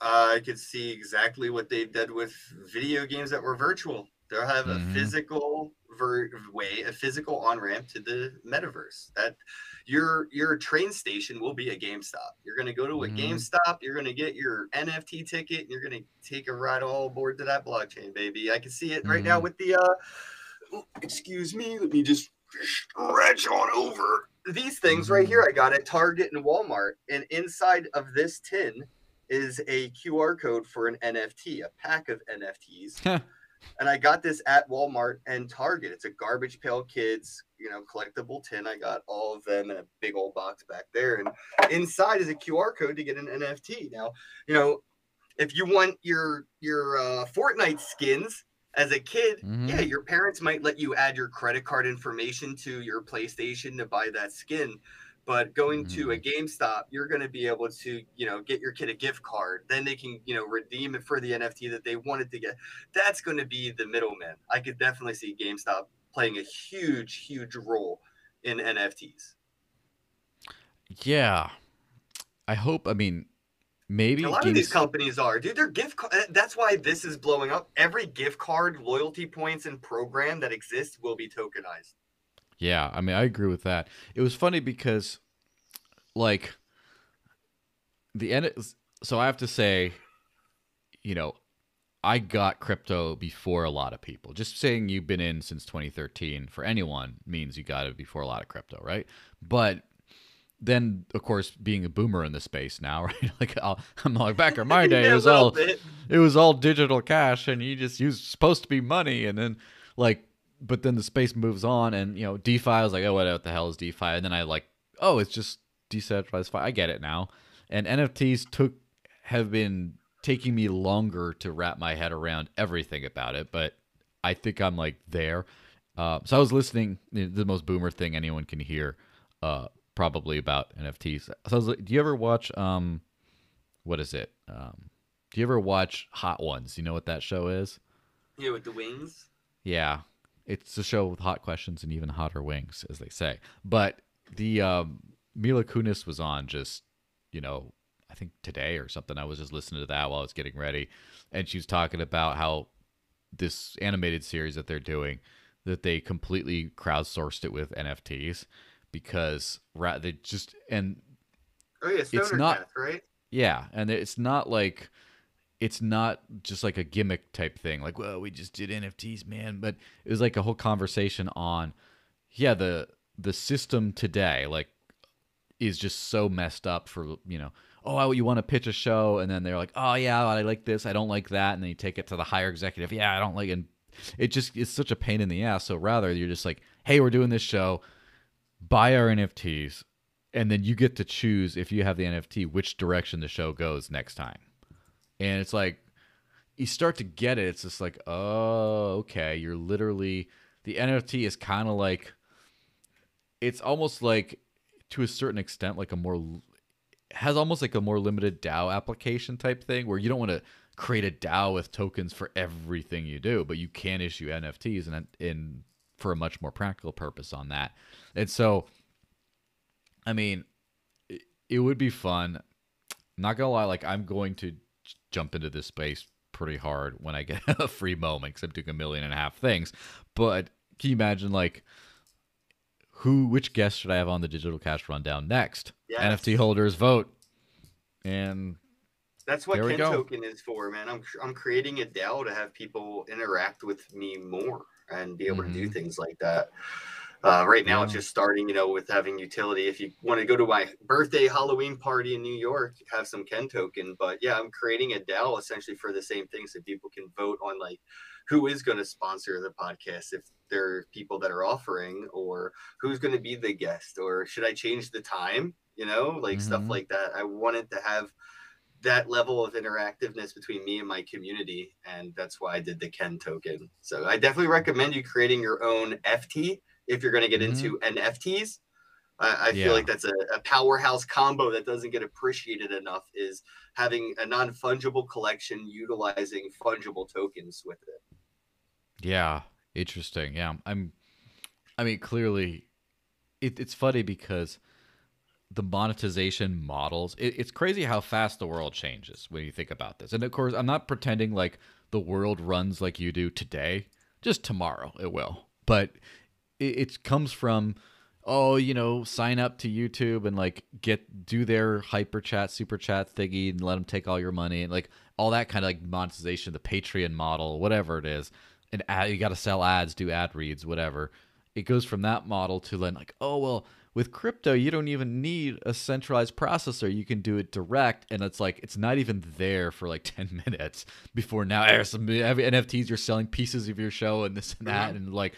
Uh, I could see exactly what they did with video games that were virtual. They'll have mm-hmm. a physical ver- way, a physical on ramp to the metaverse. That your your train station will be a GameStop. You're going to go to a mm-hmm. GameStop. You're going to get your NFT ticket. And you're going to take a ride all aboard to that blockchain, baby. I can see it right mm-hmm. now with the. uh Excuse me. Let me just stretch on over. These things right here. I got at Target and Walmart, and inside of this tin is a QR code for an NFT, a pack of NFTs and I got this at Walmart and Target. It's a garbage pail kids, you know, collectible tin. I got all of them in a big old box back there, and inside is a QR code to get an NFT. Now, you know, if you want your your uh, Fortnite skins as a kid, mm-hmm. yeah, your parents might let you add your credit card information to your PlayStation to buy that skin. But going mm-hmm. to a mm-hmm. GameStop, you're going to be able to, you know, get your kid a gift card. Then they can, you know, redeem it for the NFT that they wanted to get. That's going to be the middleman. I could definitely see GameStop playing a huge, huge role in NFTs. Yeah, I hope. I mean, maybe a lot of these companies are, dude. They're gift. Eh, that's why this is blowing up. Every gift card, loyalty points, and program that exists will be tokenized. Yeah, I mean, I agree with that. It was funny because, like, the end. So I have to say, you know, I got crypto before a lot of people. Just saying you've been in since 2013 for anyone means you got it before a lot of crypto, right? But then, of course, being a boomer in the space now, right? Like i am like back in my day, yeah, it was all bit. it was all digital cash, and you just used supposed to be money, and then like but then the space moves on, and you know, DeFi. I was like, oh, what the hell is DeFi? And then I like, oh, it's just decentralized. Fi. I get it now. And NFTs took have been taking me longer to wrap my head around everything about it, but I think I'm like there. Uh, so I was listening the most boomer thing anyone can hear, uh, probably about NFTs. So I was like, do you ever watch um, what is it? Um, do you ever watch Hot Ones? You know what that show is? Yeah, with the wings. Yeah, it's a show with hot questions and even hotter wings, as they say. But the um, Mila Kunis was on just, you know, I think today or something. I was just listening to that while I was getting ready, and she was talking about how this animated series that they're doing that they completely crowdsourced it with NFTs because right they just and oh yeah, it's not Death, right. Yeah, and it's not like it's not just like a gimmick type thing like well we just did nfts man but it was like a whole conversation on yeah the the system today like is just so messed up for you know oh, oh you want to pitch a show and then they're like oh yeah i like this i don't like that and then you take it to the higher executive yeah i don't like it and it just is such a pain in the ass so rather you're just like hey we're doing this show buy our nfts and then you get to choose if you have the nft which direction the show goes next time and it's like you start to get it. It's just like, oh, okay, you're literally the NFT is kind of like it's almost like to a certain extent like a more has almost like a more limited DAO application type thing where you don't want to create a DAO with tokens for everything you do, but you can issue NFTs and in for a much more practical purpose on that. And so, I mean, it, it would be fun. I'm not gonna lie, like I'm going to jump into this space pretty hard when I get a free moment because I'm doing a million and a half things. But can you imagine like who which guest should I have on the digital cash rundown next? Yes. NFT holders vote. And that's what Ken Token is for, man. I'm I'm creating a DAO to have people interact with me more and be able mm-hmm. to do mm-hmm. things like that. Uh, right now, yeah. it's just starting, you know, with having utility. If you want to go to my birthday Halloween party in New York, have some Ken token. But yeah, I'm creating a DAO essentially for the same thing, so people can vote on like who is going to sponsor the podcast if there are people that are offering, or who's going to be the guest, or should I change the time? You know, like mm-hmm. stuff like that. I wanted to have that level of interactiveness between me and my community, and that's why I did the Ken token. So I definitely recommend you creating your own FT if you're going to get mm-hmm. into NFTs. I, I yeah. feel like that's a, a, powerhouse combo that doesn't get appreciated enough. Is having a non fungible collection utilizing fungible tokens with it. Yeah, interesting. Yeah, I'm. I mean, clearly, it, it's funny because the monetization models. It, it's crazy how fast the world changes when you think about this. And of course, I'm not pretending like the world runs like you do today. Just tomorrow, it will. But it, it comes from oh, you know, sign up to YouTube and like get do their hyper chat, super chat thingy, and let them take all your money and like all that kind of like monetization, the Patreon model, whatever it is. And ad, you got to sell ads, do ad reads, whatever. It goes from that model to then like, oh well, with crypto, you don't even need a centralized processor. You can do it direct, and it's like it's not even there for like ten minutes before now. There's some NFTs. You're selling pieces of your show and this and that, mm-hmm. and like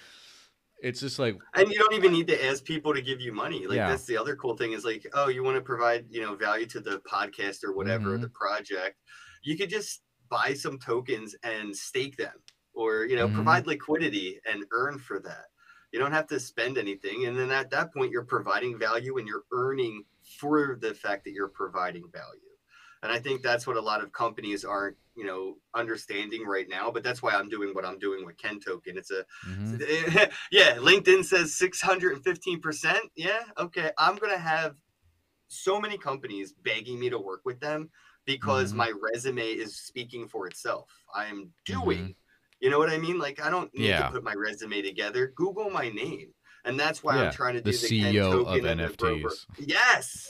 it's just like and you don't even need to ask people to give you money like yeah. that's the other cool thing is like oh you want to provide you know value to the podcast or whatever mm-hmm. the project you could just buy some tokens and stake them or you know mm-hmm. provide liquidity and earn for that you don't have to spend anything and then at that point you're providing value and you're earning for the fact that you're providing value and i think that's what a lot of companies aren't you know understanding right now but that's why i'm doing what i'm doing with ken token it's a mm-hmm. yeah linkedin says 615% yeah okay i'm gonna have so many companies begging me to work with them because mm-hmm. my resume is speaking for itself i am doing mm-hmm. You know what i mean like i don't need yeah. to put my resume together google my name and that's why yeah, I'm trying to do the, the CEO of NFTs. Yes.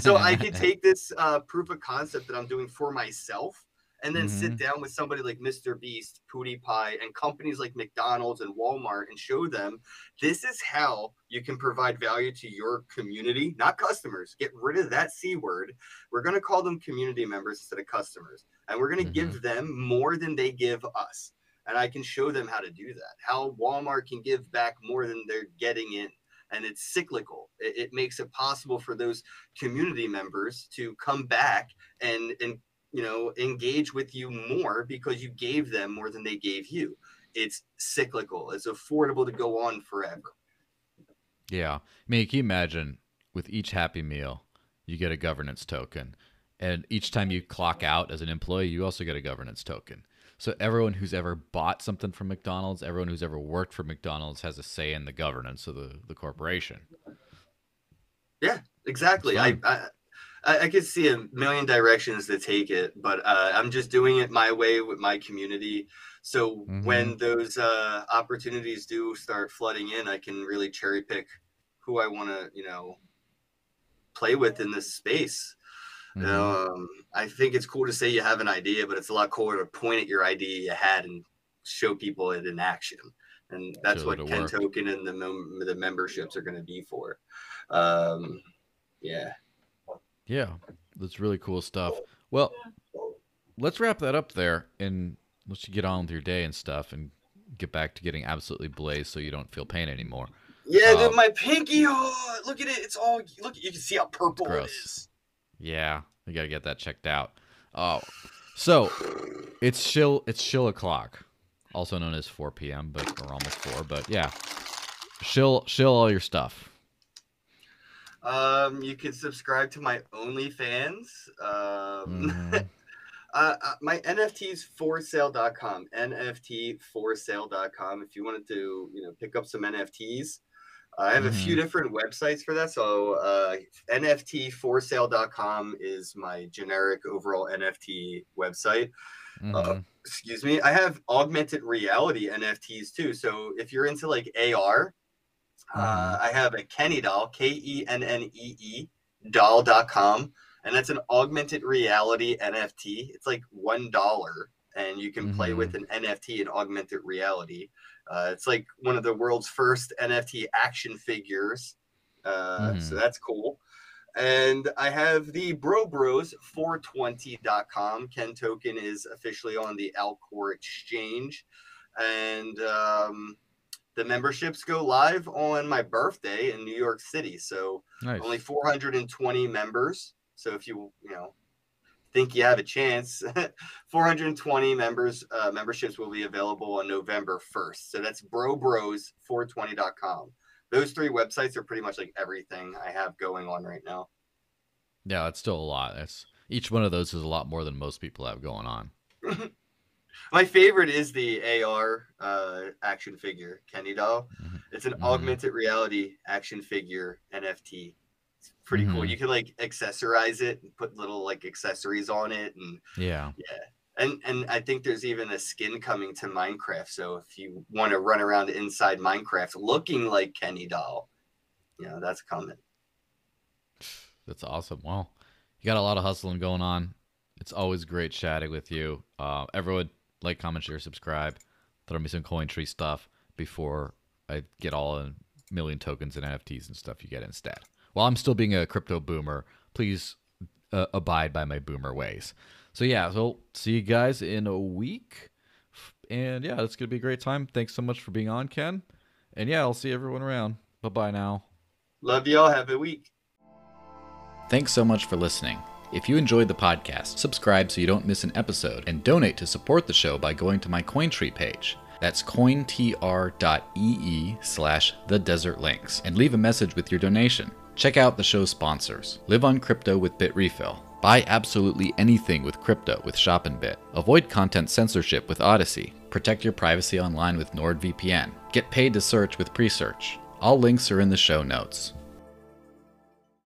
So I could take this uh, proof of concept that I'm doing for myself and then mm-hmm. sit down with somebody like Mr. Beast, PewDiePie, and companies like McDonald's and Walmart and show them this is how you can provide value to your community, not customers. Get rid of that C word. We're going to call them community members instead of customers. And we're going to mm-hmm. give them more than they give us. And I can show them how to do that, how Walmart can give back more than they're getting in and it's cyclical. It, it, makes it possible for those community members to come back and and you know, engage with you more because you gave them more than they gave you. It's cyclical. It's affordable to go on forever. Yeah. I mean, can you imagine with each Happy Meal, you get a governance token. And each time you clock out as an employee, you also get a governance token. So everyone who's ever bought something from McDonald's, everyone who's ever worked for McDonald's has a say in the governance of the, the corporation. Yeah, exactly. I, I I, I could see a million directions to take it, but uh, I'm just doing it my way with my community. So mm-hmm. when those uh, opportunities do start flooding in, I can really cherry pick who I want to, you know, play with in this space. Mm-hmm. Um, I think it's cool to say you have an idea, but it's a lot cooler to point at your idea you had and show people it in action. And that's what Ken work. Token and the mem- the memberships are going to be for. Um, yeah. Yeah, that's really cool stuff. Well, let's wrap that up there and let's get on with your day and stuff and get back to getting absolutely blazed so you don't feel pain anymore. Yeah, um, dude, my pinky. Oh, look at it. It's all look. You can see how purple gross. it is. Yeah, we gotta get that checked out. Oh, so it's chill. It's chill o'clock, also known as 4 p.m. But we're almost four. But yeah, chill, chill all your stuff. Um, you can subscribe to my OnlyFans. Um, mm-hmm. uh, uh, my NFTs for sale.com, NFT for sale.com. If you wanted to, you know, pick up some NFTs, I have mm-hmm. a few mm-hmm. different websites for that. So, uh, NFT for sale.com is my generic overall NFT website. Uh, mm-hmm. Uh, excuse me. I have augmented reality NFTs too. So, if you're into like AR, uh, mm-hmm. I have a Kennee doll, K E N N E E doll.com. And that's an augmented reality NFT. It's like $1 and you can play with mm-hmm. an NFT in augmented reality. Uh, it's like one of the world's first NFT action figures. Uh, mm-hmm. So that's cool. And I have the Bro Bros 420.com. Ken Token is officially on the Alcor exchange. And um, the memberships go live on my birthday in New York City. So nice. only 420 members. So if you, you know, think you have a chance. 420 members uh, memberships will be available on November 1st. So that's brobros420.com. Those three websites are pretty much like everything I have going on right now. Yeah, it's still a lot. It's each one of those is a lot more than most people have going on. My favorite is the AR uh, action figure Kennee doll. Mm-hmm. It's an mm-hmm. augmented reality action figure NFT. It's pretty mm-hmm. cool. You can like accessorize it and put little like accessories on it, and yeah, yeah. And and I think there's even a skin coming to Minecraft. So if you want to run around inside Minecraft looking like Kennee doll, you know that's coming. That's awesome. Well, you got a lot of hustling going on. It's always great chatting with you. Uh, everyone, like, comment, share, subscribe. Throw me some CoinTree stuff before I get all a million tokens and NFTs and stuff you get instead. While I'm still being a crypto boomer, please uh, abide by my boomer ways. So yeah, so see you guys in a week. And yeah, it's gonna be a great time. Thanks so much for being on, Ken. And yeah, I'll see everyone around. Bye bye now. Love y'all. Have a week. Thanks so much for listening. If you enjoyed the podcast, subscribe so you don't miss an episode, and donate to support the show by going to my CoinTree page. That's cointr.ee slash the desert links, and leave a message with your donation. Check out the show's sponsors. Live on crypto with BitRefill. Buy absolutely anything with crypto with ShopInBit. Avoid content censorship with Odysee. Protect your privacy online with NordVPN. Get paid to search with Presearch. All links are in the show notes.